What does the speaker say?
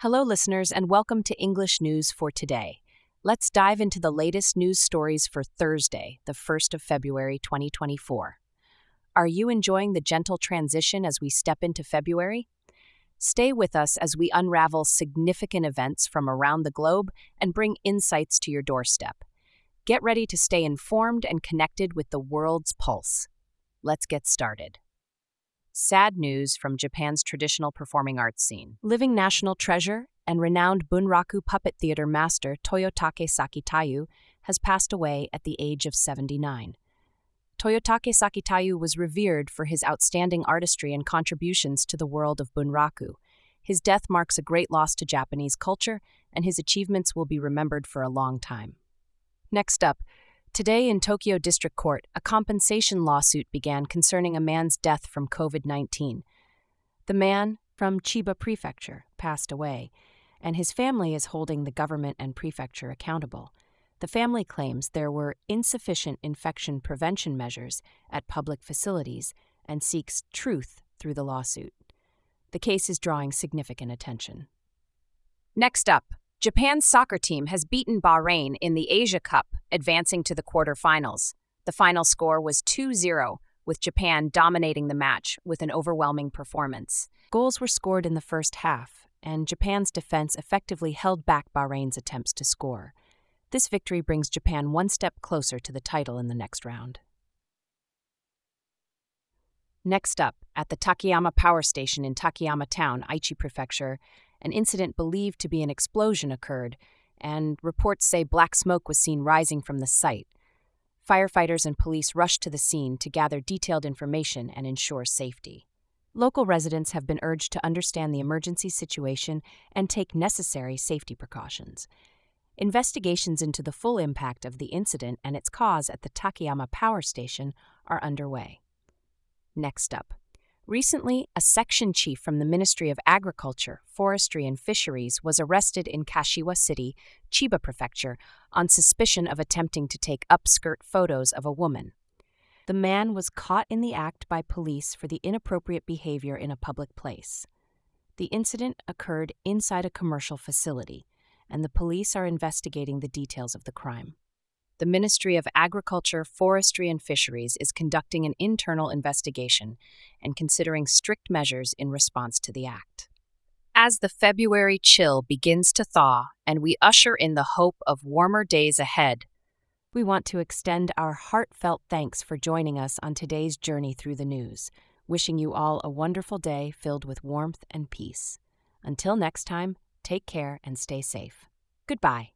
Hello, listeners, and welcome to English News for Today. Let's dive into the latest news stories for Thursday, the 1st of February 2024. Are you enjoying the gentle transition as we step into February? Stay with us as we unravel significant events from around the globe and bring insights to your doorstep. Get ready to stay informed and connected with the world's pulse. Let's get started. Sad news from Japan's traditional performing arts scene. Living national treasure and renowned Bunraku puppet theater master Toyotake Sakitayu has passed away at the age of 79. Toyotake Sakitayu was revered for his outstanding artistry and contributions to the world of Bunraku. His death marks a great loss to Japanese culture, and his achievements will be remembered for a long time. Next up, Today in Tokyo District Court, a compensation lawsuit began concerning a man's death from COVID 19. The man, from Chiba Prefecture, passed away, and his family is holding the government and prefecture accountable. The family claims there were insufficient infection prevention measures at public facilities and seeks truth through the lawsuit. The case is drawing significant attention. Next up, Japan's soccer team has beaten Bahrain in the Asia Cup, advancing to the quarterfinals. The final score was 2 0, with Japan dominating the match with an overwhelming performance. Goals were scored in the first half, and Japan's defense effectively held back Bahrain's attempts to score. This victory brings Japan one step closer to the title in the next round. Next up, at the Taketoyo Power Station in Taketoyo Town, Aichi Prefecture, an incident believed to be an explosion occurred, and reports say black smoke was seen rising from the site. Firefighters and police rushed to the scene to gather detailed information and ensure safety. Local residents have been urged to understand the emergency situation and take necessary safety precautions. Investigations into the full impact of the incident and its cause at the Taketoyo Power Station are underway. Next up, Recently, a section chief from the Ministry of Agriculture, Forestry, and Fisheries was arrested in Kashiwa City, Chiba Prefecture, on suspicion of attempting to take upskirt photos of a woman. The man was caught in the act by police for the inappropriate behavior in a public place. The incident occurred inside a commercial facility, and the police are investigating the details of the crime the Ministry of Agriculture, Forestry, and Fisheries is conducting an internal investigation and considering strict measures in response to the act. As the February chill begins to thaw and we usher in the hope of warmer days ahead, we want to extend our heartfelt thanks for joining us on today's journey through the news, wishing you all a wonderful day filled with warmth and peace. Until next time, take care and stay safe. Goodbye.